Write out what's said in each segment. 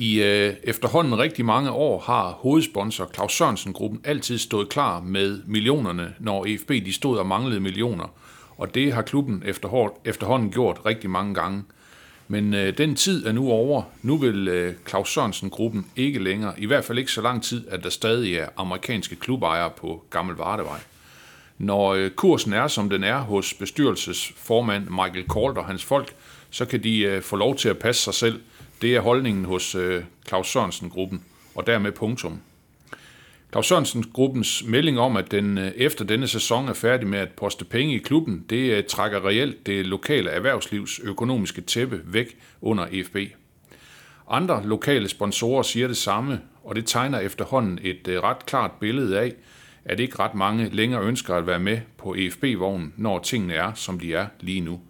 I øh, efterhånden rigtig mange år har hovedsponsor Claus Sørensen-gruppen altid stået klar med millionerne, når EFB de stod og manglede millioner. Og det har klubben efterhånden, gjort rigtig mange gange. Men øh, den tid er nu over. Nu vil øh, Claus Sørensen-gruppen ikke længere, i hvert fald ikke så lang tid, at der stadig er amerikanske klubejere på Gammel Vardevej. Når øh, kursen er, som den er hos bestyrelsesformand Michael Kort og hans folk, så kan de øh, få lov til at passe sig selv. Det er holdningen hos øh, Claus Sørensen-gruppen, og dermed punktum. Claus Sørensen-gruppens melding om, at den øh, efter denne sæson er færdig med at poste penge i klubben, det øh, trækker reelt det lokale erhvervslivs økonomiske tæppe væk under EFB. Andre lokale sponsorer siger det samme, og det tegner efterhånden et øh, ret klart billede af, at ikke ret mange længere ønsker at være med på EFB-vognen, når tingene er, som de er lige nu.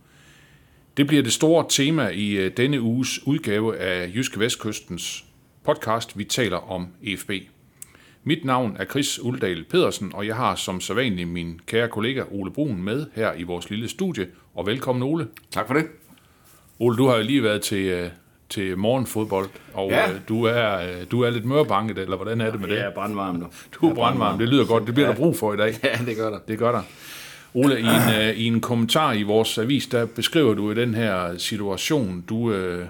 Det bliver det store tema i øh, denne uges udgave af Jyske Vestkystens podcast, vi taler om EFB. Mit navn er Chris Uldal Pedersen, og jeg har som sædvanlig min kære kollega Ole Brun med her i vores lille studie. Og velkommen Ole. Tak for det. Ole, du har jo lige været til, øh, til morgenfodbold, og Ja. øh, du, er, du er lidt mørbanket, eller hvordan er det med det? Jeg er brandvarm nu. Du er brandvarm, det lyder godt, det bliver der brug for i dag. Ja, det gør der. Det gør der. Ole, i en, øh, i en kommentar i vores avis, der beskriver du den her situation. Du, øh,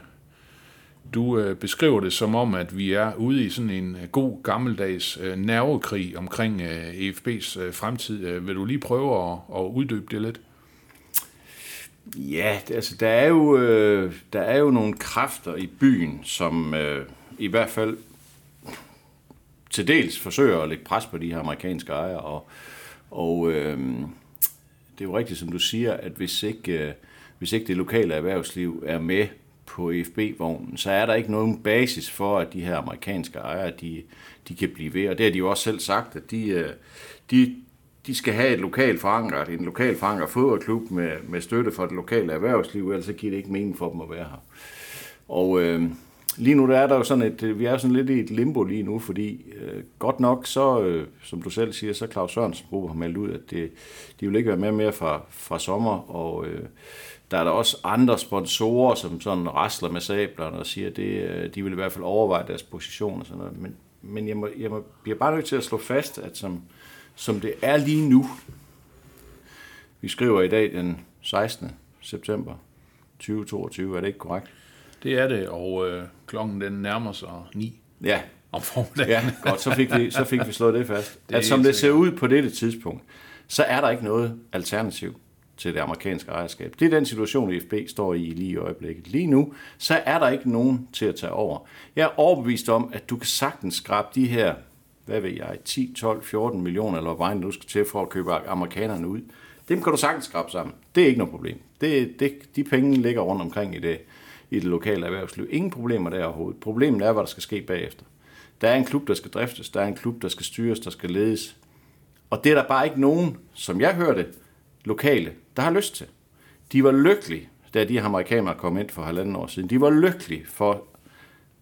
du øh, beskriver det som om, at vi er ude i sådan en øh, god gammeldags øh, nervekrig omkring øh, EFB's øh, fremtid. Øh, vil du lige prøve at, at uddybe det lidt? Ja, det, altså, der er, jo, øh, der er jo nogle kræfter i byen, som øh, i hvert fald til dels forsøger at lægge pres på de her amerikanske ejere. Og, og øh, det er jo rigtigt, som du siger, at hvis ikke, øh, hvis ikke det lokale erhvervsliv er med på EFB-vognen, så er der ikke nogen basis for, at de her amerikanske ejere, de, de kan blive ved. Og det har de jo også selv sagt, at de, øh, de, de skal have et lokalt forankret, en lokal forankret fodboldklub med, med støtte fra det lokale erhvervsliv, ellers så giver det ikke mening for dem at være her. Og øh, lige nu der er der jo sådan et, øh, vi er sådan lidt i et limbo lige nu, fordi øh, godt nok så, øh, som du selv siger, så Claus Sørensen gruppe har meldt ud, at det, de vil ikke være med mere fra, fra sommer, og øh, der er der også andre sponsorer, som sådan rasler med sablerne og siger, at det, øh, de vil i hvert fald overveje deres position og sådan noget. Men, men jeg, må, jeg må, bliver bare nødt til at slå fast, at som, som det er lige nu, vi skriver i dag den 16. september 2022, er det ikke korrekt? Det er det, og øh, klokken den nærmer sig 9 Ja, om formiddagen. Ja, godt, så fik vi, så fik vi slået det fast. Det at som det ser ud på dette tidspunkt, så er der ikke noget alternativ til det amerikanske ejerskab. Det er den situation, FB står i lige i øjeblikket. Lige nu, så er der ikke nogen til at tage over. Jeg er overbevist om, at du kan sagtens skrabe de her, hvad ved jeg, 10, 12, 14 millioner, eller hvad vejen du skal til for at købe amerikanerne ud. Dem kan du sagtens skrabe sammen. Det er ikke noget problem. Det, det, de penge ligger rundt omkring i det, i det lokale erhvervsliv. Ingen problemer der overhovedet. Problemet er, hvad der skal ske bagefter. Der er en klub, der skal driftes. Der er en klub, der skal styres, der skal ledes. Og det er der bare ikke nogen, som jeg hørte, lokale, der har lyst til. De var lykkelige, da de amerikanere kom ind for halvanden år siden. De var lykkelige for,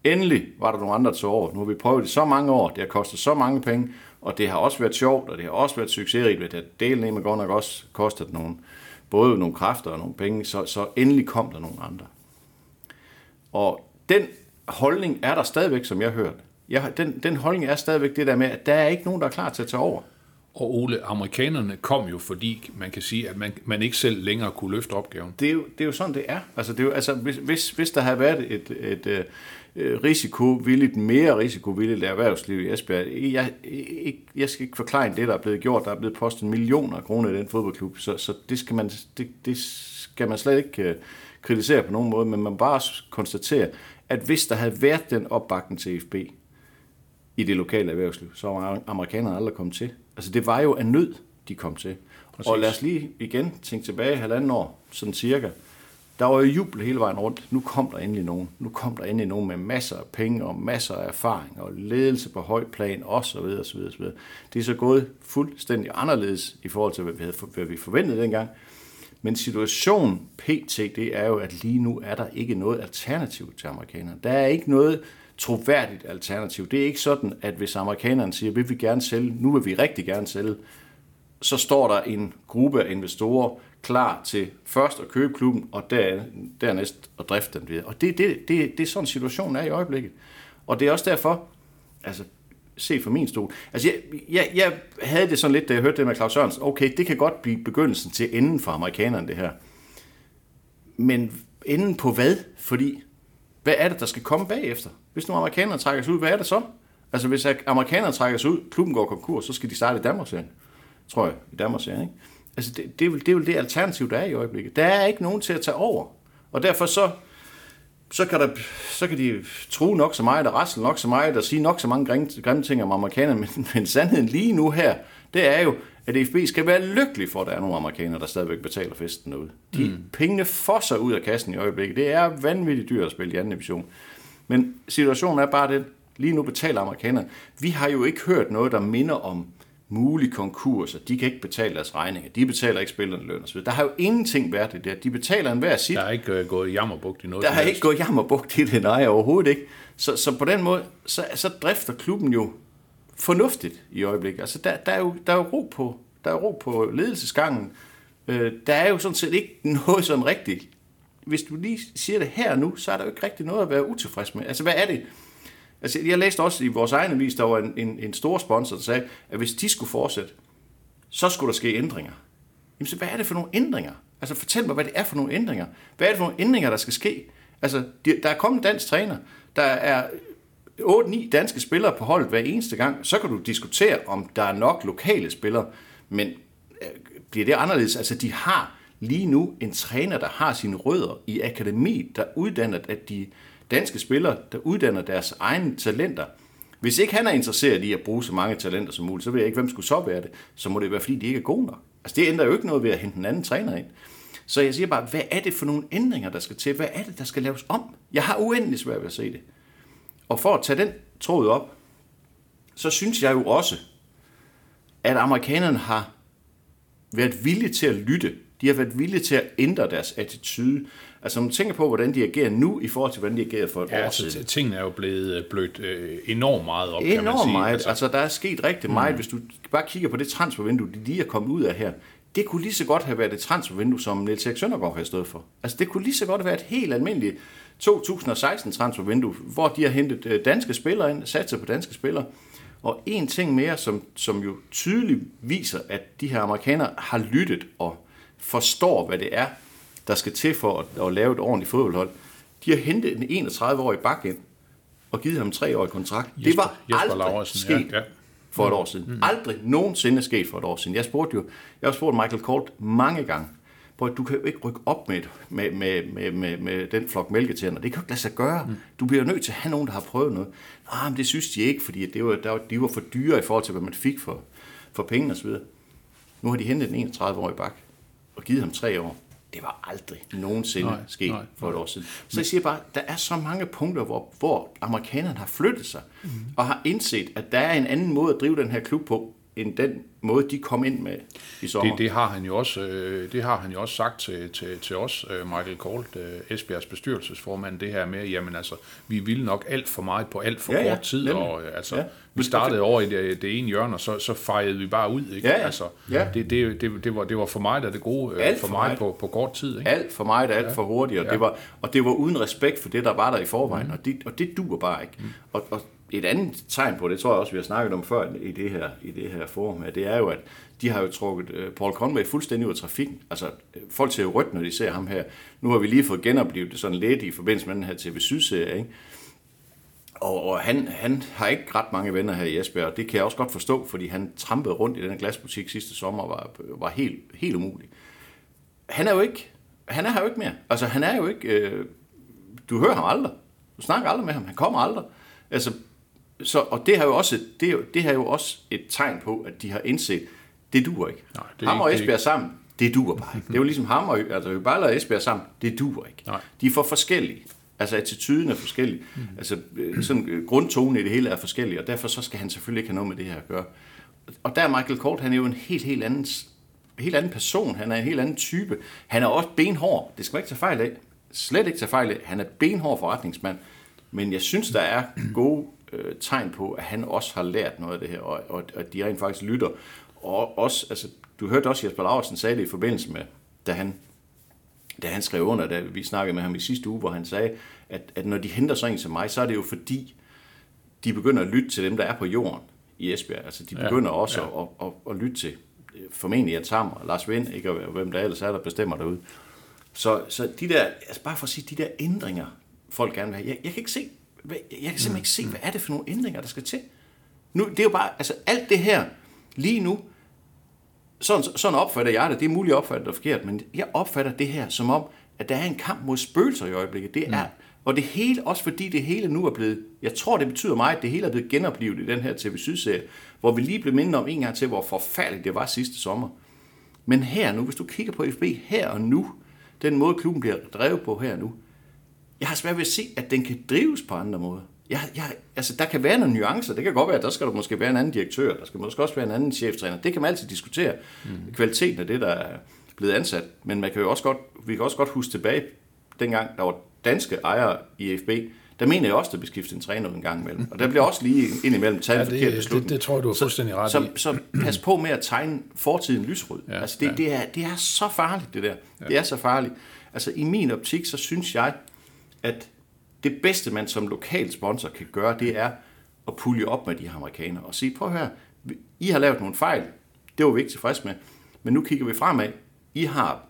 endelig var der nogle andre til over. Nu har vi prøvet det så mange år, det har kostet så mange penge, og det har også været sjovt, og det har også været succesrigt, men det har delen med godt nok også kostet nogle, både nogle kræfter og nogle penge, så, så endelig kom der nogle andre. Og den holdning er der stadigvæk, som jeg hørte. Jeg, den, den holdning er stadigvæk det der med, at der er ikke nogen, der er klar til at tage over. Og Ole, amerikanerne kom jo, fordi man kan sige, at man, man ikke selv længere kunne løfte opgaven. Det er jo, det er jo sådan, det er. Altså, det er jo, altså hvis, hvis, hvis der havde været et, et, et risikovilligt, mere risikovilligt erhvervsliv i Esbjerg, jeg, jeg, jeg skal ikke forklare det, der er blevet gjort. Der er blevet postet millioner af kroner i den fodboldklub, så, så det, skal man, det, det skal man slet ikke kritisere på nogen måde, men man bare konstatere, at hvis der havde været den opbakning til FB i det lokale erhvervsliv, så var amerikanerne aldrig kommet til. Altså det var jo af nød, de kom til. Præcis. Og lad os lige igen tænke tilbage halvanden år, sådan cirka. Der var jo jubel hele vejen rundt. Nu kom der endelig nogen. Nu kom der endelig nogen med masser af penge og masser af erfaring og ledelse på høj plan osv. osv., osv. Det er så gået fuldstændig anderledes i forhold til, hvad vi, havde, hvad vi forventede dengang. Men situationen pt, det er jo, at lige nu er der ikke noget alternativ til amerikanerne. Der er ikke noget troværdigt alternativ. Det er ikke sådan, at hvis amerikanerne siger, vil vi gerne sælge, nu vil vi rigtig gerne sælge, så står der en gruppe af investorer klar til først at købe klubben, og der, dernæst at drifte den videre. Og det, det, det, det er sådan situationen er i øjeblikket. Og det er også derfor, altså set fra min stol. Altså, jeg, jeg, jeg havde det sådan lidt, da jeg hørte det med Claus Sørensen. Okay, det kan godt blive begyndelsen til enden for amerikanerne, det her. Men enden på hvad? Fordi, hvad er det, der skal komme bagefter? Hvis nu amerikanerne trækker sig ud, hvad er det så? Altså, hvis amerikanerne trækker sig ud, klubben går konkurs, så skal de starte i Danmarksserien. Tror jeg, i Danmarksserien, ikke? Altså, det, det, er vel, det er vel det alternativ, der er i øjeblikket. Der er ikke nogen til at tage over. Og derfor så, så kan, der, så kan de tro nok så meget, og rasle nok så meget, og sige nok så mange grimme, ting om amerikanerne, men, men sandheden lige nu her, det er jo, at FB skal være lykkelig for, at der er nogle amerikanere, der stadigvæk betaler festen ud. De mm. pengene fosser ud af kassen i øjeblikket. Det er vanvittigt dyrt at spille i anden division. Men situationen er bare den, lige nu betaler amerikanerne. Vi har jo ikke hørt noget, der minder om mulige konkurser. De kan ikke betale deres regninger. De betaler ikke spillerne løn osv. Der har jo ingenting været det der. De betaler en hver sit. Der er ikke uh, gået jammerbugt i noget. Der har ikke gået jammerbugt i det, nej, overhovedet ikke. Så, så på den måde, så, så drifter klubben jo fornuftigt i øjeblikket. Altså, der, der, er, jo, der er jo ro på, der er ro på ledelsesgangen. Øh, der er jo sådan set ikke noget sådan rigtigt. Hvis du lige siger det her nu, så er der jo ikke rigtig noget at være utilfreds med. Altså, hvad er det? Altså, jeg læste også i vores egen avis, der var en, en, en stor sponsor, der sagde, at hvis de skulle fortsætte, så skulle der ske ændringer. Jamen, så hvad er det for nogle ændringer? Altså, fortæl mig, hvad det er for nogle ændringer. Hvad er det for nogle ændringer, der skal ske? Altså, der er kommet en dansk træner. Der er 8-9 danske spillere på holdet hver eneste gang. Så kan du diskutere, om der er nok lokale spillere. Men øh, bliver det anderledes? Altså, de har lige nu en træner, der har sine rødder i akademiet, der uddanner, at de danske spillere, der uddanner deres egne talenter. Hvis ikke han er interesseret i at bruge så mange talenter som muligt, så ved jeg ikke, hvem skulle så være det. Så må det være, fordi de ikke er gode nok. Altså det ændrer jo ikke noget ved at hente en anden træner ind. Så jeg siger bare, hvad er det for nogle ændringer, der skal til? Hvad er det, der skal laves om? Jeg har uendelig svært ved at se det. Og for at tage den tråd op, så synes jeg jo også, at amerikanerne har været villige til at lytte. De har været villige til at ændre deres attitude. Altså, man tænker på, hvordan de agerer nu, i forhold til, hvordan de agerede for et ja, år altså, siden. tingene er jo blevet øh, blødt øh, enormt meget op, kan man Enormt sige. meget. Altså, altså, der er sket rigtig meget. Hvis du bare kigger på det transfervindue, de lige er kommet ud af her, det kunne lige så godt have været et transfervindue, som Niels Erik Søndergaard har stået for. Altså, det kunne lige så godt have været et helt almindeligt 2016 transfervindue, hvor de har hentet øh, danske spillere ind, sat sig på danske spillere. Og en ting mere, som, som jo tydeligt viser, at de her amerikanere har lyttet og forstår, hvad det er, der skal til for at, at lave et ordentligt fodboldhold. De har hentet en 31-årig bak ind og givet ham en treårig kontrakt. det Jesper- var Jesper aldrig Lauritsen, sket ja, ja. for et år siden. Mm. Aldrig nogensinde sket for et år siden. Jeg spurgte jo, jeg har spurgt Michael Colt mange gange, på at du kan jo ikke rykke op med, et- med, med, med, med, med den flok mælketænder. Det kan jo ikke lade sig gøre. Mm. Du bliver nødt til at have nogen, der har prøvet noget. Nej, men det synes de ikke, fordi det var, der var, de var for dyre i forhold til, hvad man fik for, for penge osv. Nu har de hentet en 31-årig bak og givet ham tre år. Det var aldrig nogensinde Nej, sket nej, for et år siden. Så jeg siger bare, der er så mange punkter, hvor, hvor amerikanerne har flyttet sig, mm. og har indset, at der er en anden måde at drive den her klub på, end den måde, de kom ind med i sommer. Det, det, har han jo også, øh, det har han jo også sagt til, til, til os, øh, Michael Kolt, øh, Esbjergs bestyrelsesformand, det her med, jamen altså, vi ville nok alt for meget på alt for Ja, ja, kort tid, nemlig. og øh, altså, Ja. vi startede over i det, det ene hjørne, og så, så fejede vi bare ud, ikke? Ja, ja. Altså, Ja. det, det, det, det, var, det var for mig, der det gode, øh, Alt for for mig meget. på, på kort tid, ikke? Alt for meget, alt ja. for hurtigt, og, Ja. det var, og det var uden respekt for det, der var der i forvejen, mm. og, det, og det duer bare ikke. Mm. Og, og et andet tegn på det, tror jeg også, vi har snakket om før i det her, i det her forum, at det er jo, at de har jo trukket øh, Paul Conway fuldstændig ud af trafikken. Altså, øh, folk ser jo rødt, når de ser ham her. Nu har vi lige fået genoplevet det sådan lidt i forbindelse med den her tv syd ikke? Og, og han, han har ikke ret mange venner her i Esbjerg, og det kan jeg også godt forstå, fordi han trampede rundt i den glasbutik sidste sommer, var, var helt, helt umulig. Han er jo ikke, han er her jo ikke mere. Altså, han er jo ikke, øh, du hører ham aldrig. Du snakker aldrig med ham, han kommer aldrig. Altså, så, og det har jo også, det, det har jo også et tegn på, at de har indset, det duer ikke. Nej, det ham og er Esbjerg sammen, Det duer bare ikke. Det er jo ligesom ham og altså Højbejler og Esbjerg sammen. Det duer ikke. Nej. De er for forskellige. Altså attituden er forskellig. Mm. Altså øh, sådan øh, grundtonen i det hele er forskellig, og derfor så skal han selvfølgelig ikke have noget med det her at gøre. Og der er Michael Kort, han er jo en helt, helt anden, helt anden person. Han er en helt anden type. Han er også benhård. Det skal man ikke tage fejl af. Slet ikke tage fejl af. Han er benhård forretningsmand. Men jeg synes, der er gode øh, tegn på, at han også har lært noget af det her, og, og, og de rent faktisk lytter. Og også, altså, du hørte også Jesper Laursen sagde det i forbindelse med, da han, da han skrev under, da vi snakkede med ham i sidste uge, hvor han sagde, at, at når de henter sådan en som mig, så er det jo fordi, de begynder at lytte til dem, der er på jorden i Esbjerg. Altså, de begynder ja, også ja. At, at, at, at lytte til øh, formentlig Jens Hammer Lars Vind, ikke, og hvem der ellers er, der bestemmer derude. Så, så de der, altså bare for at sige, de der ændringer, folk gerne vil have, jeg, jeg kan ikke se, hvad, jeg kan simpelthen ikke se, hvad er det for nogle ændringer, der skal til. Nu, det er jo bare, altså alt det her, lige nu, sådan, sådan opfatter jeg det. Det er muligt, at opfatte det forkert, men jeg opfatter det her som om, at der er en kamp mod spøgelser i øjeblikket. Det er, og det hele, også fordi det hele nu er blevet, jeg tror det betyder meget, at det hele er blevet genoplevet i den her TV Syd-serie, hvor vi lige blev mindet om en gang til, hvor forfærdeligt det var sidste sommer. Men her nu, hvis du kigger på FB her og nu, den måde klubben bliver drevet på her nu, jeg har svært ved at se, at den kan drives på andre måder. Jeg, jeg, altså, der kan være nogle nuancer. Det kan godt være, at der skal der måske være en anden direktør. Der skal måske også være en anden cheftræner. Det kan man altid diskutere. Mm. Kvaliteten af det, der er blevet ansat. Men man kan jo også godt, vi kan også godt huske tilbage, dengang der var danske ejere i FB. Der mener jeg også, at blev skiftet en træner en gang imellem. Og der bliver også lige indimellem taget Ja, det- forkert det- beslutning. det tror jeg, du har fuldstændig ret så, i. så, så pas på med at tegne fortiden lysrød. Ja, altså det, ja. det, er, det er så farligt, det der. Ja. Det er så farligt. Altså i min optik, så synes jeg, at det bedste, man som lokal sponsor kan gøre, det er at pulje op med de her amerikanere og sige, prøv her, I har lavet nogle fejl, det var vi ikke tilfredse med, men nu kigger vi fremad. I har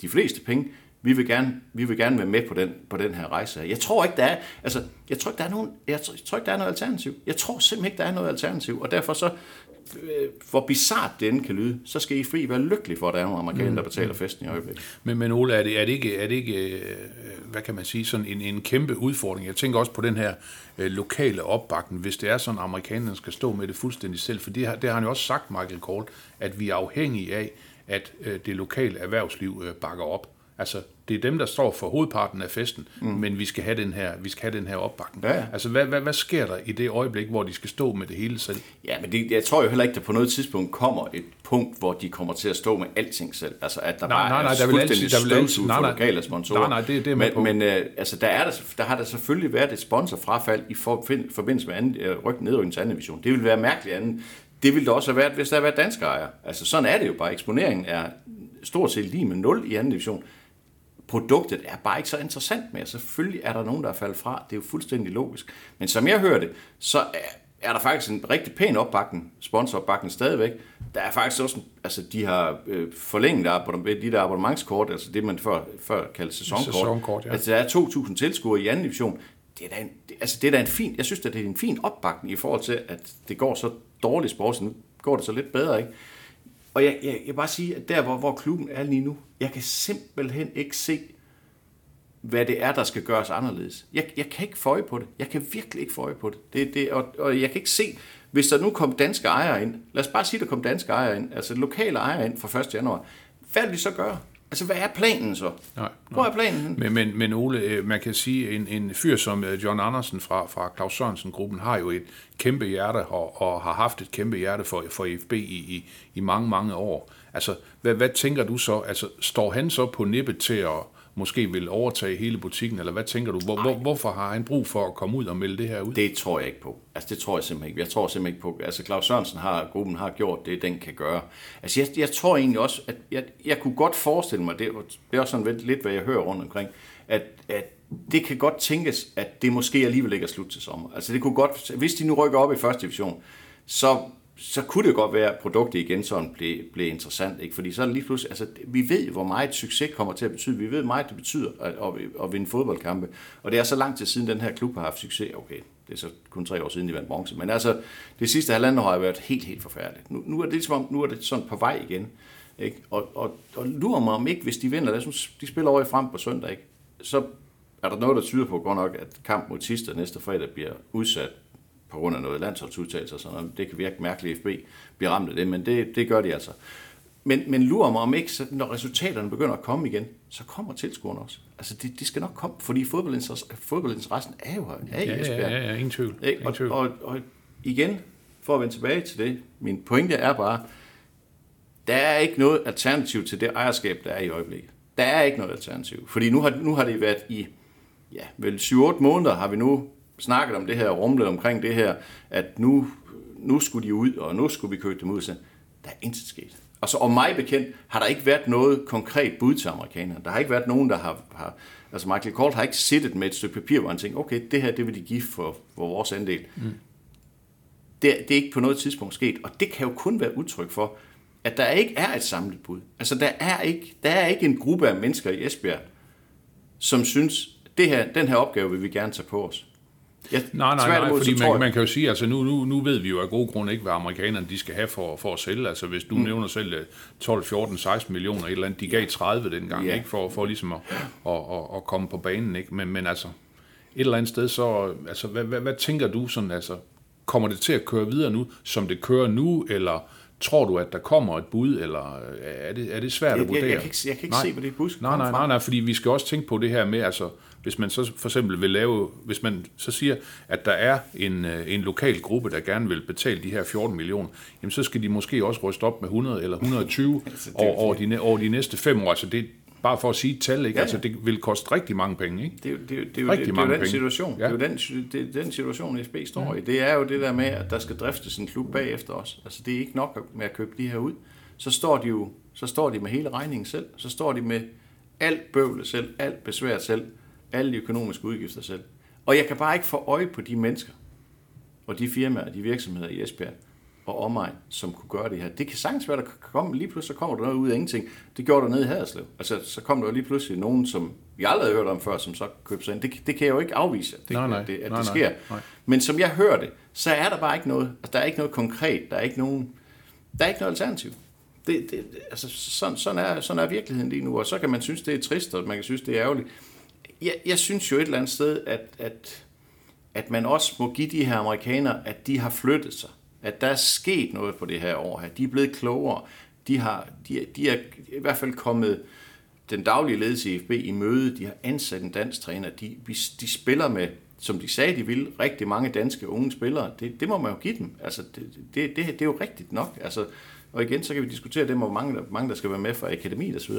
de fleste penge. Vi vil gerne, vi vil gerne være med på den, på den her rejse. her. Jeg tror ikke, der er, altså, jeg tror ikke, der er nogen, jeg tror, jeg tror ikke, der er noget alternativ. Jeg tror simpelthen ikke, der er noget alternativ, og derfor så, hvor bizart den kan lyde, så skal I fri være lykkelige for, at der er nogle amerikanere, der betaler festen i øjeblikket. Men, men Ole, er det, er det ikke, er det ikke øh, hvad kan man sige, sådan en, en kæmpe udfordring? Jeg tænker også på den her øh, lokale opbakning, hvis det er sådan, at amerikanerne skal stå med det fuldstændig selv, for det har, det har han jo også sagt, Michael Kort, at vi er afhængige af, at øh, det lokale erhvervsliv øh, bakker op. Altså, det er dem, der står for hovedparten af festen, mm. men vi skal have den her, vi skal have den her opbakning. Ja. Altså, hvad, hvad, hvad sker der i det øjeblik, hvor de skal stå med det hele selv? Ja, men det, jeg tror jo heller ikke, der på noget tidspunkt kommer et punkt, hvor de kommer til at stå med alting selv. Altså, at der Nej, bare nej, nej, er der vil altid- fuldstændig der vil altid- nej, nej. lokale sponsorer. Nej, nej, det- det er med men, på. Men øh, altså, der, er der, der har der selvfølgelig været et sponsorfrafald i forbind- forbindelse med anden, øh, ryg, nedrykning til anden division. Det ville være mærkeligt andet. Det ville det også have været, hvis der havde været danske ejere. Altså, sådan er det jo bare. Eksponeringen er stort set lige med 0 i anden division produktet er bare ikke så interessant mere. Selvfølgelig er der nogen, der er faldet fra. Det er jo fuldstændig logisk. Men som jeg hørte, så er, er der faktisk en rigtig pæn opbakning, sponsoropbakning stadigvæk. Der er faktisk også, altså de har øh, forlænget abonnement, de der abonnementskort, altså det man før, før kaldte sæsonkort. Sæsonkort, ja. Altså der er 2.000 tilskuere i anden division. Det er da en, det, altså det er da en fin, jeg synes, at det er en fin opbakning i forhold til, at det går så dårligt sport, så nu går det så lidt bedre, ikke? Og jeg, jeg, jeg vil bare sige, at der, hvor, hvor klubben er lige nu, jeg kan simpelthen ikke se, hvad det er, der skal gøres anderledes. Jeg, jeg kan ikke føje på det. Jeg kan virkelig ikke føje på det. det, det og, og jeg kan ikke se, hvis der nu kom danske ejere ind, lad os bare sige, der kom danske ejere ind, altså lokale ejere ind fra 1. januar, hvad vil de så gøre? Altså, hvad er planen så? Nej, Hvor er planen? Men, men, men Ole, øh, man kan sige, en, en fyr som øh, John Andersen fra, fra Claus Sørensen-gruppen har jo et kæmpe hjerte og, og har haft et kæmpe hjerte for, for FB i, i, i mange, mange år. Altså, hvad, hvad tænker du så? Altså, står han så på nippet til at måske vil overtage hele butikken, eller hvad tænker du? Hvor, hvor, hvorfor har han brug for at komme ud og melde det her ud? Det tror jeg ikke på. Altså, det tror jeg simpelthen ikke. Jeg tror simpelthen ikke på. Altså, Claus Sørensen har, gruppen har gjort det, den kan gøre. Altså, jeg, jeg tror egentlig også, at jeg, jeg kunne godt forestille mig, det, det er også sådan lidt, lidt, hvad jeg hører rundt omkring, at, at det kan godt tænkes, at det måske alligevel ikke er slut til sommer. Altså, det kunne godt, hvis de nu rykker op i første division, så så kunne det godt være, at produktet igen sådan blev, blev interessant. Ikke? Fordi så er det lige pludselig, altså, vi ved, hvor meget succes kommer til at betyde. Vi ved, hvor meget det betyder at, at, at vinde fodboldkampe. Og det er så lang tid siden, den her klub har haft succes. Okay, det er så kun tre år siden, de vandt bronze. Men altså, det sidste halvandet år har været helt, helt forfærdeligt. Nu, nu er det ligesom om, nu er det sådan på vej igen. Ikke? Og, og, og lurer mig om ikke, hvis de vinder, lad os de spiller over i frem på søndag, ikke? så er der noget, der tyder på godt nok, at kamp mod Tista næste fredag bliver udsat på grund af noget landsholdsudtalelse og sådan noget. Det kan virke mærkeligt, at FB bliver ramt af det, men det, det gør de altså. Men, men lurer mig om ikke, så når resultaterne begynder at komme igen, så kommer tilskuerne også. Altså, det, det skal nok komme, fordi fodboldinteressen, fodboldinteressen er jo her, er i Ja, Esbjerg. ja, ja, ja, ingen tvivl. Ikke? Ingen Og, tvivl. og, og igen, for at vende tilbage til det, min pointe er bare, der er ikke noget alternativ til det ejerskab, der er i øjeblikket. Der er ikke noget alternativ. Fordi nu har, nu har det været i ja, vel 7-8 måneder, har vi nu snakket om det her, rumlet omkring det her, at nu, nu skulle de ud, og nu skulle vi købe dem ud. Så der er intet sket. Og så, og mig bekendt, har der ikke været noget konkret bud til amerikanerne. Der har ikke været nogen, der har... har altså Michael Kort har ikke siddet med et stykke papir, hvor han tænker, okay, det her, det vil de give for, for vores andel. Mm. Det, det er ikke på noget tidspunkt sket, og det kan jo kun være udtryk for, at der ikke er et samlet bud. Altså, der er ikke, der er ikke en gruppe af mennesker i Esbjerg, som synes, det her, den her opgave vil vi gerne tage på os. Ja, Nej, nej, nej, fordi man, jeg- man kan jo sige, altså nu, nu, nu ved vi jo af gode grunde ikke, hvad amerikanerne de skal have for, for at sælge. Altså hvis du mm. nævner selv øh, 12, 14, 16 millioner, et eller andet, de gav 30 dengang, Ja. ikke, for, for ligesom at, at, at, at komme på banen. Ikke? Men, men altså, et eller andet sted, så, altså, hvad, hvad, hvad tænker du sådan, altså, kommer det til at køre videre nu, som det kører nu, eller tror du, at der kommer et bud, eller øh, er det, er det svært Jeg- at jeg- vurdere? jeg kan ikke- jeg kan ikke se, hvor det bud skal nej, nej, nej, nej, fordi vi skal også tænke på det her med, altså, hvis man så for eksempel vil lave, hvis man så siger, at der er en, øh, en lokal gruppe, der gerne vil betale de her 14 millioner, jamen så skal de måske også ryste op med 100 eller 120 Altså, det er over, over, de, over de næste fem år. Altså det er bare for at sige et tal, ikke? Ja, ja. Altså det vil koste rigtig mange penge, ikke? Det er det er jo, det er jo, Rigtig det, det er mange jo den situation. Ja. Det er jo den, det er den situation, FB står i. Det er jo det der med, at der skal driftes en klub bagefter os. Altså, det er ikke nok med at købe de her ud. Så står de jo så står de med hele regningen selv. Så står de med alt bøvlet selv, alt besvær selv, alle de økonomiske udgifter selv. Og jeg kan bare ikke få øje på de mennesker, og de firmaer, de virksomheder i Esbjerg og omegn, som kunne gøre det her. Det kan sagtens være, der kan komme, lige pludselig så kommer der noget ud af ingenting. Det gjorde der nede i Haderslev. Altså, så kom der lige pludselig nogen, som vi aldrig havde hørt om før, som så købte sig ind. Det, det kan jeg jo ikke afvise, at det, Nej, nej. at det, at Nej, det nej. sker. Nej. Men som jeg hører det, så er der bare ikke noget, altså, der er ikke noget konkret, der er ikke nogen, der er ikke noget alternativ. Det, det, det- altså, sådan, sådan, er, sådan er virkeligheden lige nu, og så kan man synes, det er trist, og man kan synes, det er ærgerligt. Jeg, jeg synes jo et eller andet sted, at, at, at man også må give de her amerikanere, at de har flyttet sig. At der er sket noget på det her år her. De er blevet klogere. De, har, de, de er i hvert fald kommet den daglige ledelse i FB i møde. De har ansat en dansk træner. De, de spiller med, som de sagde, de ville, rigtig mange danske unge spillere. Det, det må man jo give dem. Altså, det, det, det, det er jo rigtigt nok. Altså, og igen, så kan vi diskutere det, hvor mange, der, mange der skal være med fra akademiet osv.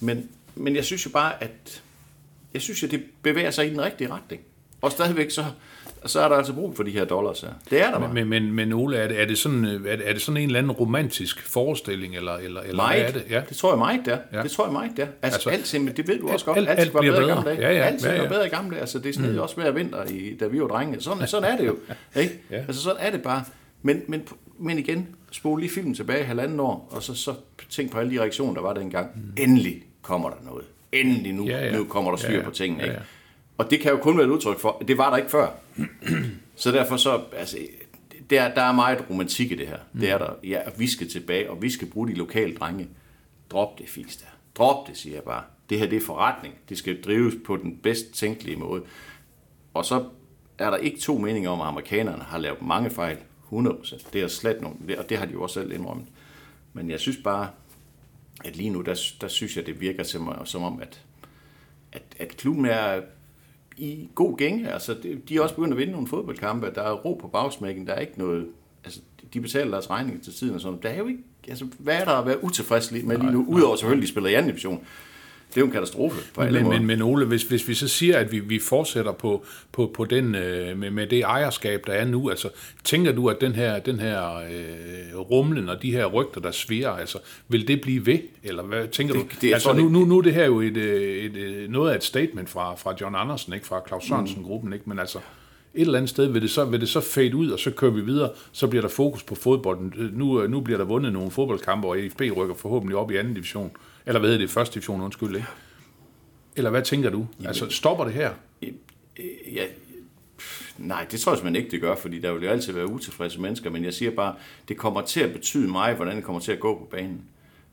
Men, men jeg synes jo bare, at jeg synes jo, det bevæger sig i den rigtige retning. Og stadigvæk så, så er der altså brug for de her dollars her. Det er der bare. Men, men, men Ole, er det, er, det sådan, øh, er, det, er det sådan en eller anden romantisk forestilling, eller, eller, eller Meget. hvad er det? Ja. det tror jeg meget, det er. Ja. Det tror jeg meget, det er. Altså, Altså, alt det ved du også godt. alt- Alt, alt var bliver bedre i bedre. gamle dage. Ja, ja. Alt Ja, ja. var bedre i gamle dage. Altså, det sned mm. også hver vinter, i, da vi var drenge. Sådan, sådan er det jo. Ikke? Ja. Altså, sådan er det bare. Men, men, men igen, spole lige filmen tilbage halvanden år, og så, så tænk på alle de reaktioner, der var dengang. Mm. Endelig kommer der noget. Endelig nu, Ja, ja. nu kommer der styr Ja, ja. på tingene. Ja, Ikke? ja. Og det kan jo kun være et udtryk for, at det var der ikke før. Så derfor så, altså, der, der er meget romantik i det her. Mm. Det er der. Ja, vi skal tilbage, og vi skal bruge de lokale drenge. Drop det fisk der. Drop det, siger jeg bare. Det her, det er forretning. Det skal drives på den bedst tænkelige måde. Og så er der ikke to meninger om, at amerikanerne har lavet mange fejl. 100%. Det er slet nogen, og det har de jo også selv indrømmet. Men jeg synes bare, at lige nu, der, der synes jeg, det virker til mig, som om, at, at, at klubben er i god gænge. Altså, de er også begyndt at vinde nogle fodboldkampe. Der er ro på bagsmækken. Der er ikke noget... Altså, de betaler deres regninger til tiden og sådan. Der er jo ikke... Altså, hvad er der at være utilfreds med lige nu? Udover selvfølgelig, de spiller i anden division. Det er jo en katastrofe på alle Men, måder. men, men Ole, hvis, hvis vi så siger, at vi, vi fortsætter på, på, på den, øh, med, med det ejerskab, der er nu, altså tænker du, at den her, den her øh, rumlen og de her rygter, der sviger, altså, vil det blive ved? Eller hvad tænker Det- du? det- altså, nu, nu, nu er det her jo et, øh, et, et, noget af et statement fra, fra John Andersen, ikke fra Claus Sørensen-gruppen, ikke? men altså, et eller andet sted vil det, så, vil det så fade ud, og så kører vi videre, så bliver der fokus på fodbolden. Øh, Nu, øh, nu bliver der vundet nogle fodboldkampe, og FB rykker forhåbentlig op i anden division. Eller hvad hedder det? Første division, undskyld, ikke? Eller hvad tænker du? Altså, stopper det her? Ja, pff, nej, det tror jeg simpelthen ikke, det gør, fordi der vil jo altid være utilfredse mennesker, men jeg siger bare, det kommer til at betyde meget, hvordan det kommer til at gå på banen.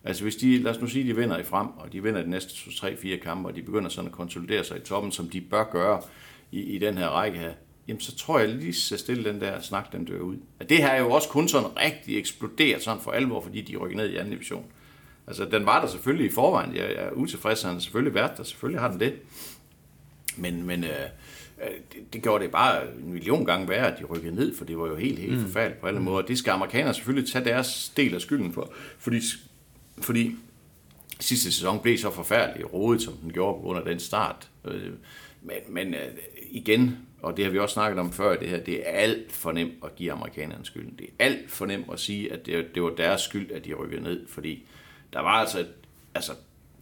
Altså hvis de, lad os nu sige, de vinder i frem, og de vinder de næste 3-4 kampe, og de begynder sådan at konsolidere sig i toppen, som de bør gøre i, i den her række her, jamen så tror jeg lige så stille den der snak, den dør ud. Og det her er jo også kun sådan rigtig eksploderet sådan for alvor, fordi de rykker ned i anden division. Altså, den var der selvfølgelig i forvejen. Jeg er utilfreds, han har selvfølgelig været der. Selvfølgelig har den det. Men, men øh, øh, det, det gjorde det bare en million gange værre, at de rykkede ned, for det var jo helt, helt mm. forfærdeligt på alle måder. Det skal amerikanerne selvfølgelig tage deres del af skylden for, fordi, fordi sidste sæson blev så forfærdelig rodet, som den gjorde af den start. Øh, Men, men øh, igen, og det har vi også snakket om før, det her, det er alt for nemt at give amerikanerne skylden. Det er alt for nemt at sige, at det, det var deres skyld, at de rykkede ned, fordi der var altså, et, altså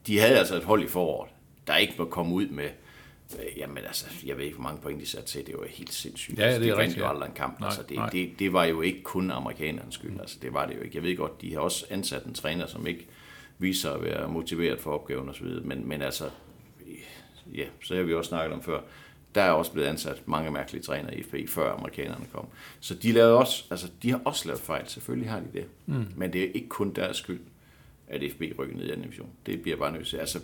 de havde altså et hold i foråret, der ikke må komme ud med, øh, jamen altså, jeg ved ikke, hvor mange point de satte til, det var helt sindssygt. Ja, det er altså, de vandt jo aldrig en kamp, Nej, altså, det, nej. det, det, var jo ikke kun amerikanernes skyld, altså det var det jo ikke. Jeg ved godt, de har også ansat en træner, som ikke viser sig at være motiveret for opgaven osv., men, men altså, ja, så har vi også snakket om før, der er også blevet ansat mange mærkelige trænere i FB, før amerikanerne kom. Så de, lavede også, altså, de har også lavet fejl, selvfølgelig har de det. Mm. Men det er ikke kun deres skyld, at FB rykker ned i anden division. Det bliver bare nødt til. Altså,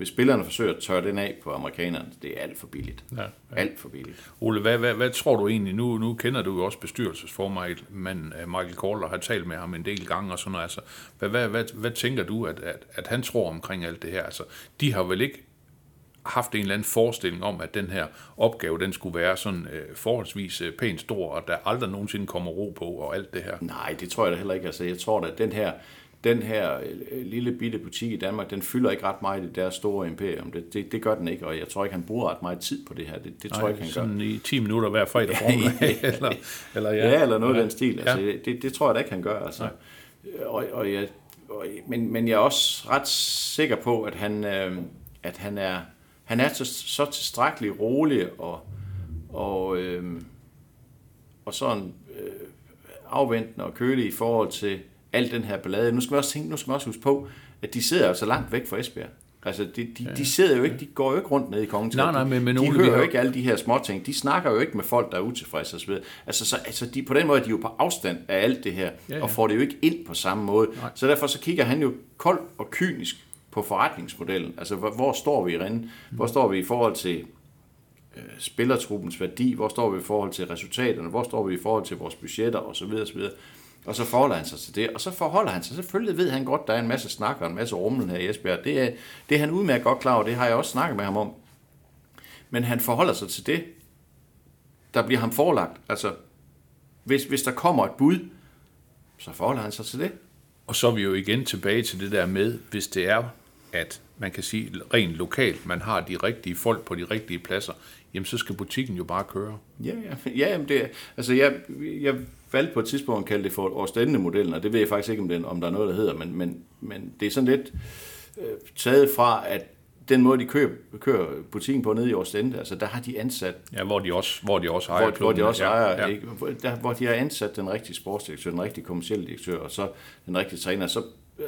hvis spillerne forsøger at tørre den af på amerikanerne, det er alt for billigt. Ja, ja. Alt for billigt. Ole, hvad, hvad, hvad tror du egentlig? Nu, nu kender du jo også bestyrelsesformanden øh, Michael Kohl, og har talt med ham en del gange og sådan noget. Altså, hvad, hvad, hvad, hvad tænker du, at, at, at han tror omkring alt det her? Altså, de har vel ikke haft en eller anden forestilling om, at den her opgave, den skulle være sådan øh, forholdsvis øh, pænt stor, og der aldrig nogensinde kommer ro på, og alt det her. Nej, det tror jeg da heller ikke. Altså, jeg tror da, at den her, den her øh, lille bitte butik i Danmark, den fylder ikke ret meget i deres store imperium. Det, det, det gør den ikke, og jeg tror ikke, han bruger ret meget tid på det her. Det, det tror jeg ikke, han gør. sådan i 10 minutter hver fredag formiddag, eller, eller ja. Ja, eller noget af den stil. Altså, Ja. det, det tror jeg da ikke, han gør. Altså. Og, og jeg, og, men, men jeg er også ret sikker på, at han, øh, at han er, han er så, så tilstrækkeligt rolig og, og, øh, og sådan øh, afventende og kølig i forhold til al den her ballade. Nu skal vi også tænke, nu skal vi også huske på, at de sidder altså langt væk fra Esbjerg. Altså, de, de, de sidder jo ikke, de går jo ikke rundt nede i kongen. Nej, nej, men- men de vi hører jo jo- ikke alle de her småting. De snakker jo ikke med folk, der er utilfredse osv. Altså, så, altså de, på den måde er de jo på afstand af alt det her, Ja, ja, ja. ja. og får det jo ikke ind på samme måde. Nej. Så derfor så kigger han jo koldt og kynisk på forretningsmodellen. Altså, hvor, hvor står vi rinde? Hvor står vi i forhold til øh, spillertruppens værdi? Hvor står vi i forhold til resultaterne? Hvor står vi i forhold til vores budgetter? Og så videre, og så videre. Og så forholder han sig til det, og så forholder han sig. Selvfølgelig ved han godt, der er en masse snak og en masse rumlen her i Esbjerg. Det er, det er han udmærket godt klar over, det har jeg også snakket med ham om. Men han forholder sig til det, der bliver ham forelagt. Altså, hvis, hvis der kommer et bud, så forholder han sig til det. Og så er vi jo igen tilbage til det der med, hvis det er, at man kan sige rent lokalt, man har de rigtige folk på de rigtige pladser, jamen så skal butikken jo bare køre. Ja, ja, ja jamen det, altså jeg, jeg valgte på et tidspunkt at kalde det for Årstende-modellen, og det ved jeg faktisk ikke, om, den, om der er noget, der hedder, men, men, men det er sådan lidt øh, taget fra, at den måde, de kører, kører butikken på nede i Årstende, altså der har de ansat, Ja, hvor de også, hvor de også ejer hvor, hvor de også ja, ejer, ja. Ikke, der, hvor de har ansat den rigtige sportsdirektør, den rigtige kommercielle direktør, og så den rigtige træner, så øh,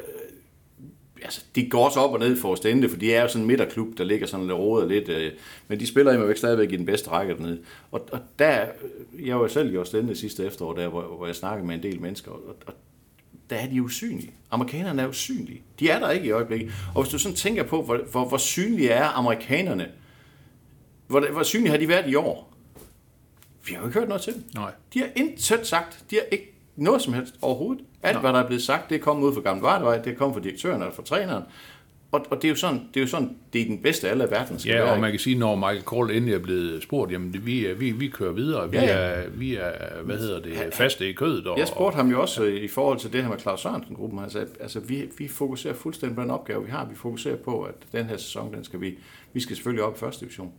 altså, de går også op og ned for Årstende, for de er jo sådan en midterklub, der ligger sådan lidt rodet lidt, øh, men de spiller jo ikke stadigvæk i den bedste række dernede. Og, og der, jeg var jo selv i Årstende sidste efterår, der, hvor, hvor jeg snakkede med en del mennesker, og, og der er de usynlige. Amerikanerne er usynlige. De er der ikke i øjeblikket. Og hvis du sådan tænker på, hvor, hvor, hvor synlige er amerikanerne, hvor, hvor synlige har de været i år? Vi har jo ikke hørt noget til dem. Nej. De har intet sagt. De har ikke noget som helst overhovedet. Alt, hvad der er blevet sagt, det er kommet ud fra Gamle Vardevej, det er kommet fra direktøren eller fra træneren. Og, og det er jo sådan, det er jo sådan, det er den bedste af alle verden skal Ja, være. og man kan sige, når Michael Kohl endelig er blevet spurgt, jamen vi, vi, vi kører videre, vi, Ja, ja. Er, vi er, hvad hedder det, faste i kødet. Og, Jeg spurgte ham jo også øh, i forhold til det her med Claus Sørensen-gruppen. Han sagde, altså vi, vi fokuserer fuldstændig på den opgave, vi har. Vi fokuserer på, at den her sæson, den skal vi, vi skal selvfølgelig op i første division.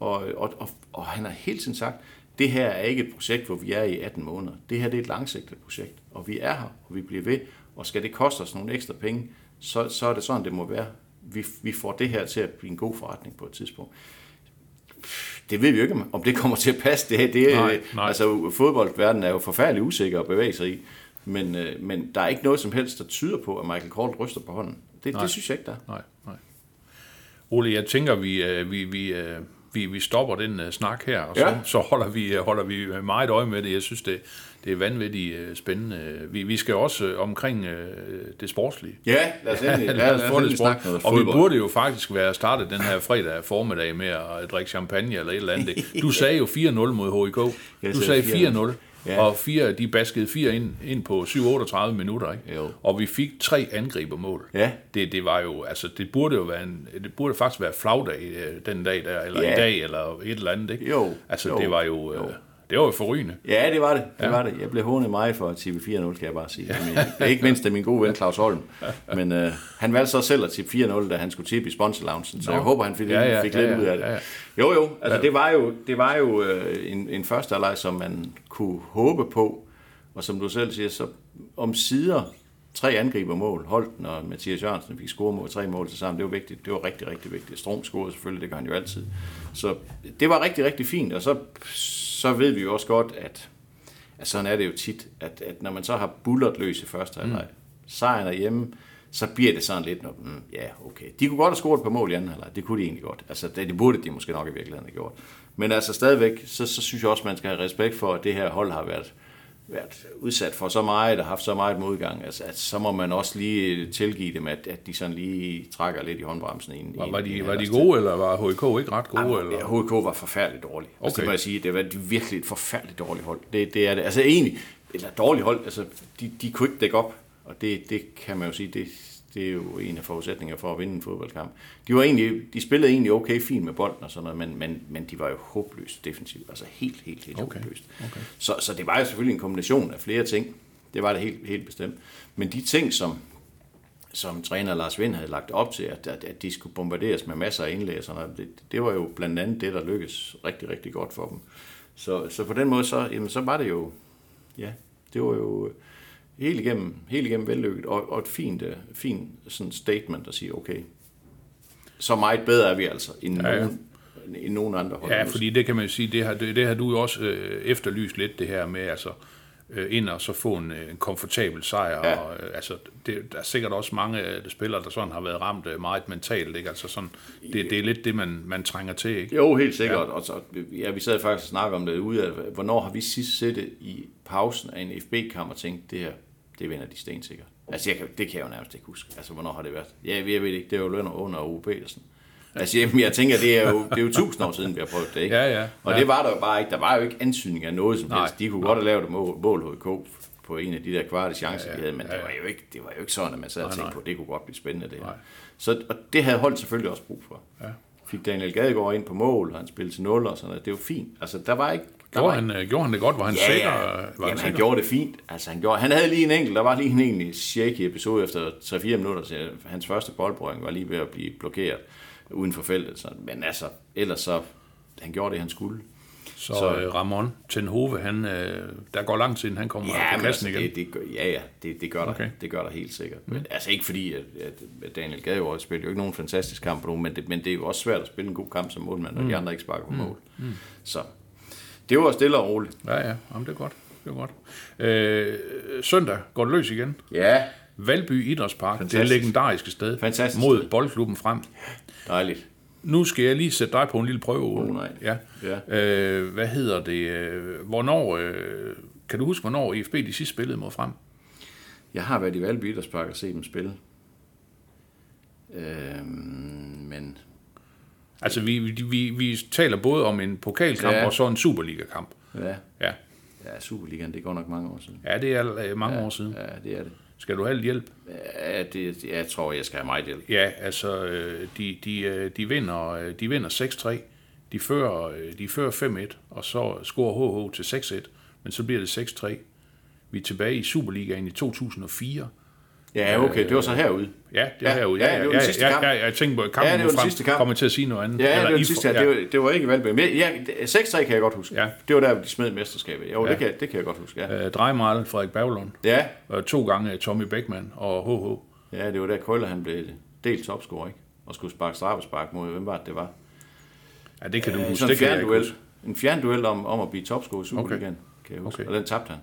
Og, og, og, og han har hele tiden sagt, det her er ikke et projekt, hvor vi er i 18 måneder. Det her det er et langsigtet projekt, og vi er her, og vi bliver ved. Og skal det koste os nogle ekstra penge, så, så er det sådan, det må være. Vi, vi får det her til at blive en god forretning på et tidspunkt. Det ved vi jo ikke, om det kommer til at passe. Det, det, Nej, nej. Altså, fodboldverdenen er jo forfærdelig usikker at bevæge sig i. Men, øh, men der er ikke noget som helst, der tyder på, at Michael Kohl ryster på hånden. Det, det synes jeg ikke, der er. Nej, nej. Ole, jeg tænker, vi, øh, vi, vi, øh, vi, vi stopper den uh, snak her, og så, Ja. så holder, vi, øh, holder vi meget øje med det. Jeg synes, det, det er vanvittigt uh, spændende. Vi, vi skal også uh, omkring uh, det sportslige. Ja, lad os endelig, Lad os lidt sport. snakke noget Og vi fodbold. burde jo faktisk være startet den her fredag formiddag med at drikke champagne eller et eller andet. Du sagde jo 4-0 mod HIK. Du sagde 4-0. Ja. Og fire, de baskede fire ind, ind på 7-38 minutter, ikke? Jo. Og vi fik tre angribermål. Ja. Det, det var jo, altså det burde jo være en, det burde faktisk være flagdag øh, den dag der, eller Ja. i dag, eller et eller andet, ikke? Jo. Altså Jo. det var jo, jo. det var jo forrygende. Ja, det var det. Det ja. var det. Jeg blev hånet mig for at tippe 4-0, kan jeg bare sige. Ja. Ikke mindst af min gode ven Claus Holm. Men øh, han valgte så selv at tippe 4-0, da han skulle tippe i sponsorloungen, så Nå. jeg håber, han fik, Ja, ja, fik ja, lidt ja, ud af det. ja, ja. Jo, jo. Altså, det var jo, det var jo øh, en, en første halvleg, som man kunne håbe på. Og som du selv siger, så om sider tre angriber mål. Holten og Mathias Jørgensen fik score mål, tre mål til sammen. Det var vigtigt. Det var rigtig, rigtig vigtigt. Strom scorede selvfølgelig, det gør han jo altid. Så det var rigtig, rigtig fint. Og så, så ved vi jo også godt, at, at sådan er det jo tit, at, at når man så har bullert løs i første halvleg, mm. sejren er hjemme, så bliver det sådan lidt, mm, ja, okay. De kunne godt have scoret på mål i anden halvleg. Det kunne de egentlig godt. Altså, det, det burde de måske nok i virkeligheden have gjort. Men altså stadigvæk, så, så synes jeg også, man skal have respekt for, at det her hold har været, været udsat for så meget og haft så meget modgang, altså, at så må man også lige tilgive dem, at, at de sådan lige trækker lidt i håndbremsen. I, Var, var, de, var de gode, eller var HK ikke ret gode? Jamen, eller? HK var forfærdeligt dårligt. Okay. Altså, det må jeg sige, det var virkelig et forfærdeligt dårligt hold. Det, det er det. Altså egentlig, eller dårligt hold, altså de, de kunne ikke dække op, og det, det kan man jo sige, det, det er jo en af forudsætningerne for at vinde en fodboldkamp. De, var egentlig, de spillede egentlig okay fint med bolden og sådan noget, men, men, men de var jo håbløst defensivt, altså helt, helt, helt Okay. håbløst. Okay. Så, så det var jo selvfølgelig en kombination af flere ting. Det var det helt, helt bestemt. Men de ting, som, som træner Lars Vind havde lagt op til, at, at, at de skulle bombarderes med masser af indlæg og sådan noget, det, det var jo blandt andet det, der lykkedes rigtig, rigtig godt for dem. Så, så på den måde, så, jamen, så var det jo, ja, det var jo helt igennem, helt igennem vellykket, og, og et fint, øh, fint sådan statement at sige, okay, så meget bedre er vi altså, end, Ja, ja. Nogen, end nogen andre hold. Ja, fordi det kan man jo sige, det har, det, det har du jo også øh, efterlyst lidt, det her med altså, øh, ind og så få en, øh, en komfortabel sejr. Ja. Og, øh, altså, det, der er sikkert også mange af de spillere, der sådan har været ramt øh, meget mentalt. Ikke? Altså sådan, det, det er lidt det, man, man trænger til. Ikke? Jo, helt sikkert. Ja. Og så, ja, vi sad faktisk og snakkede om det ude af, hvornår har vi sidst set det i pausen af en FB-kamp og tænkt, det her, det vinder de stensikkert. Altså, jeg kan, det kan jeg jo nærmest ikke huske. Altså, hvornår har det været? Ja, jeg ved ikke, det er jo lønner under Ove Petersen. Altså, jeg, jeg tænker, det er, jo, det er jo tusind år siden, vi har prøvet det, ikke? Ja, ja. Og Ja. det var der jo bare ikke. Der var jo ikke ansynning af noget som Nej, helst. De kunne godt have lavet et mål, mål HK på en af de der kvarte chancer, ja, ja, de havde, men ja, det, ja. var jo ikke, det var jo ikke sådan, at man sad og Nej, tænkte nej. på, det kunne godt blive spændende, det her. Nej. Så, og det havde holdt selvfølgelig også brug for. Ja. Fik Daniel Gadegaard ind på mål, og han spillede til 0 og sådan noget. Det var fint. Altså, der var ikke... Der Gjorde var han, øh, gjorde han det godt? Var han Ja, sikker? Var Jamen, han han gjorde det fint. Altså, han, gjorde, han havde lige en enkelt, der var lige en egentlig shaky episode efter 3-4 minutter, så hans første boldbrøring var lige ved at blive blokeret uden for feltet. Så, men altså, ellers så, han gjorde det, han skulle. Så, Så- øh, Ramon Tenhove, han, øh, der går lang tid, inden han kommer Ja, på kassen altså, igen. det, det, gør, ja, ja, det, det, gør der, Okay. okay. det gør der helt sikkert. Men, altså ikke fordi, at, at, Daniel Gadegaard spiller jo ikke nogen fantastisk kamp på nogen, men det, men det er jo også svært at spille en god kamp som målmand, når mm. de andre ikke sparker på mål. Mm. Så det var stille og roligt. Ja, ja, Jamen, det er godt. Det er godt. Øh, søndag går det løs igen. Ja, Valby Idrætspark, det Fantastisk. legendariske sted, Fantastisk mod sted. boldklubben frem. dejligt. Nu skal jeg lige sætte dig på en lille prøve. Oh, nej. Ja. Ja. Øh, hvad hedder det? øh, Hvornår, øh, kan du huske, hvornår IFB de sidste spillede mod frem? Jeg har været i Valby Idrætspark og set dem spille. Øhm, men Altså, vi, vi, vi, vi taler både om en pokalkamp Ja. og så en Superliga-kamp. ja, Ja. ja Superligaen, det går nok mange år siden. ja, det er øh, mange år siden. Ja, det er det. Skal du have lidt hjælp? Ja, det, jeg tror, jeg skal have meget hjælp. Ja, altså, øh, de, de, øh, de vinder, de vinder 6-3. De fører, de fører 5-1, og så scorer HH til 6-1. Men så bliver det 6-3. Vi er tilbage i Superligaen i 2004. Ja, okay, det var så herude. Ja, det Ja, herude. ja, det var den sidste ja, kamp. Ja, ja, jeg tænkte på, at kampen Ja, det var den sidste kamp. kommer til at sige noget andet. Ja, det Eller var I den sidste, ja. ja. det, var, det var ikke Valby. Men ja, 6-3 kan jeg godt huske. Ja. Det var der, de smed mesterskabet. Jo, Ja. det, kan, det kan jeg godt huske, ja. Øh, Drejmal, Frederik Bavlund, Ja, og to gange Tommy Beckmann og HH. ja det var der Krøller, han blev delt topscorer, ikke? Og skulle sparke straffespark mod, hvem var det, det var? Ja, det kan du Øh, huske. sådan Det en kan jeg ikke huske. En fjernduel om, om at blive topscorer i Superligaen, kan jeg huske. Okay. Og den tabte han.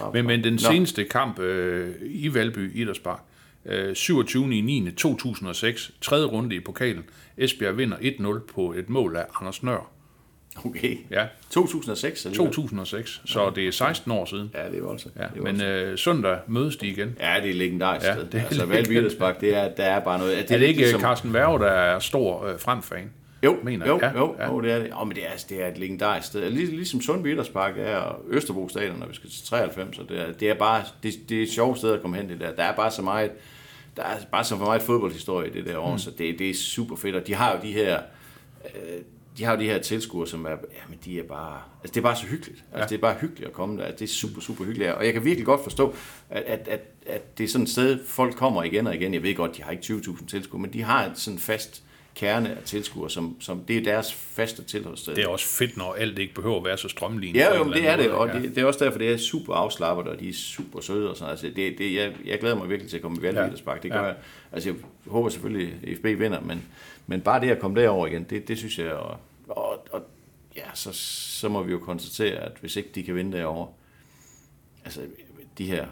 Ja. Men, men den Nå. seneste kamp øh, i Valby Idrætspark, øh, 27. i 9. 2006, tredje runde i pokalen. Esbjerg vinder 1-0 på et mål af Anders Nør. Okay. Ja, 2006 alligevel. 2006, så det er 16 år siden. Ja, det var også. Ja, det men øh, søndag mødes de igen. Ja, det er legendarisk Ja, ja, sted. det er altså, Valby Idrætspark, det er, der er bare noget... Er det ikke Carsten Værge, der er stor øh, fremfan? Jo, mener jo, jeg. jo, ja. jo, det er det. Oh, men det er, det er et legendarisk sted. Lig, ligesom Sundby Idrætspark er, og Østerbro Stadion, når vi skal til 93, og det er, det er bare, det, det er et sjovt sted at komme hen, det der. Der er bare så meget, der er bare så meget fodboldhistorie i det der år, mm. så det, det er super fedt, og de har jo de her, øh, de har jo de her tilskuere, som er, jamen de er bare, altså det er bare så hyggeligt. Altså ja. det er bare hyggeligt at komme der. Altså, det er super, super hyggeligt. Og jeg kan virkelig godt forstå, at, at, at, at det er sådan et sted, folk kommer igen og igen. Jeg ved godt, de har ikke 20.000 tilskuere, men de har et sådan fast kerne af tilskuere, som, som det er deres faste tilholdssted. Det er også fedt, når alt ikke behøver at være så strømlignet. Ja, jo, det er det, måde, og det, det er også derfor, det er super afslappet, og de er super søde og sådan Altså, det, det, jeg, jeg glæder mig virkelig til at komme i. Idrætspark. Det gør Ja. jeg. Altså, jeg håber selvfølgelig, at FB vinder, men, men bare det at komme derover igen, det, det synes jeg, og, og, og ja, så, så må vi jo konstatere, at hvis ikke de kan vinde derovre, altså, de her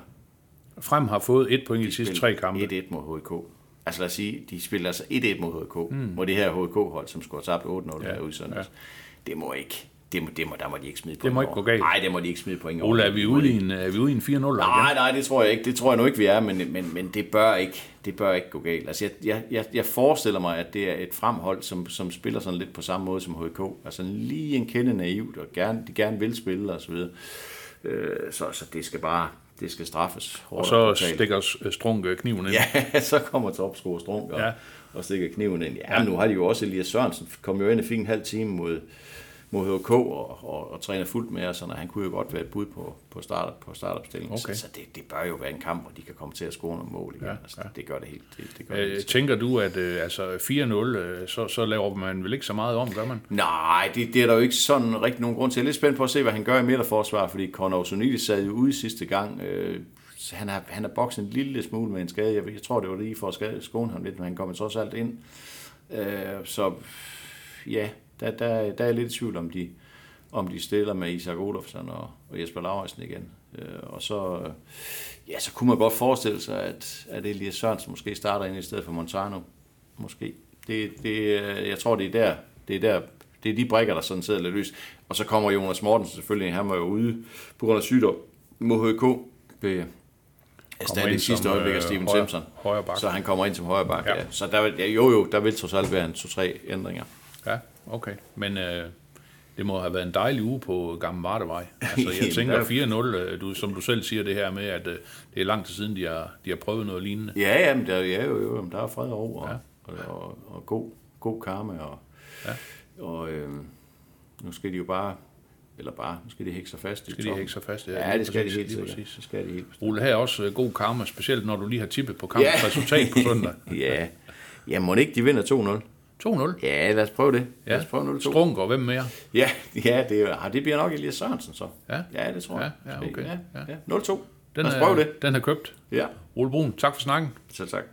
Frem har fået et point i de sidste tre kampe. 1-1 mod HK. Altså lad os sige, de spiller altså 1-1 mod HK, mm. mod det her HK-hold, som skulle have tabt 8-0 Ja, søndags. Ja. Det må ikke, det må, det må, der må de ikke smide point må ikke gå galt. Nej, det må de ikke smide point over. Ole, er vi Det ude de i en, er vi ude i en 4-0 igen? Nej, nej, det tror jeg ikke. Det tror jeg nu ikke, vi er, men, men, men det, bør ikke, det bør ikke gå galt. Altså, jeg, jeg, jeg, jeg forestiller mig, at det er et fremhold, som, som spiller sådan lidt på samme måde som HK. Altså lige en kende naivt, og gerne, de gerne vil spille og så videre. Øh, så, så det skal bare det skal straffes. Og hårdt så brutalt. stikker Strunk øh, kniven ind. Ja, så kommer Strunk og, Ja. ja. og stikker kniven ind. Ja, ja, nu har de jo også Elias Sørensen, kom jo ind og fik en halv time mod, mod HK og, og, og træner fuldt med os, så han kunne jo godt være et bud på, på, start, på startopstillingen. Okay. Så, så det, det, bør jo være en kamp, hvor de kan komme til at score nogle mål igen. Ja, altså, ja. Det gør det helt. Det, det gør det Øh, helt. tænker du, at øh, altså 4-0, øh, så, så laver man vel ikke så meget om, gør man? Nej, det, det, er der jo ikke sådan rigtig nogen grund til. Jeg er lidt spændt på at se, hvad han gør i midterforsvar, fordi Conor Sonidis sad jo ude sidste gang. Øh, han har, han har bokset en lille smule med en skade. Jeg, jeg tror, det var lige for at skade, skåne ham lidt, men han kommer trods alt ind. Øh, så ja, der, der, der er jeg lidt i tvivl om de, om de stiller med Isak Olofsson og, og Jesper Lauritsen igen. Øh, og så, øh, ja, så kunne man godt forestille sig, at, at Elias Sørensen måske starter ind i stedet for Montano. Måske. Det, det, øh, jeg tror, det er der, det er der, det er de brækker, der sådan sidder lidt løs. Og så kommer Jonas Mortensen selvfølgelig, han var jo ude på grund af sygdom mod HK. Ved erstattet i sidste øjeblik af øh, Steven højre- Simpson. højre bak. Så han kommer ind som højre bak, Ja. ja. Så der, vil- ja, jo jo, der vil trods alt være en to-tre ændringer. Ja, okay. Men øh, det må have været en dejlig uge på Gamle Vardevej. Altså, jeg Jamen, tænker der- 4-0, øh, du, som du selv siger det her med, at øh, det er lang tid siden, de har, de har prøvet noget lignende. Ja, ja, men der, ja, jo, jo, der er fred og ro, og, Ja. ja. og, og, og god, god karma, og, Ja. og øh, nu skal de jo bare, eller bare, nu skal de hække sig fast. Skal de hække sig fast? Ja, lige det skal de præcis, helt lige sikkert. præcis. Det skal de helt. Ole, her er også øh, god karma, specielt når du lige har tippet på kampens Ja. resultat på søndag. Ja, ja må ikke de vinder 2-0? 2-0. Ja, lad os prøve det. Ja. Lad os prøve 0-2. Strunk og hvem mere? Ja, ja det, er- ah, det bliver nok Elias Sørensen så. Ja. ja det tror jeg. Ja, ja, okay. Ja, Ja. ja. 0-2. Den Lad os prøve er, det. den er købt. Ja, Ole Brun, tak for snakken. så tak.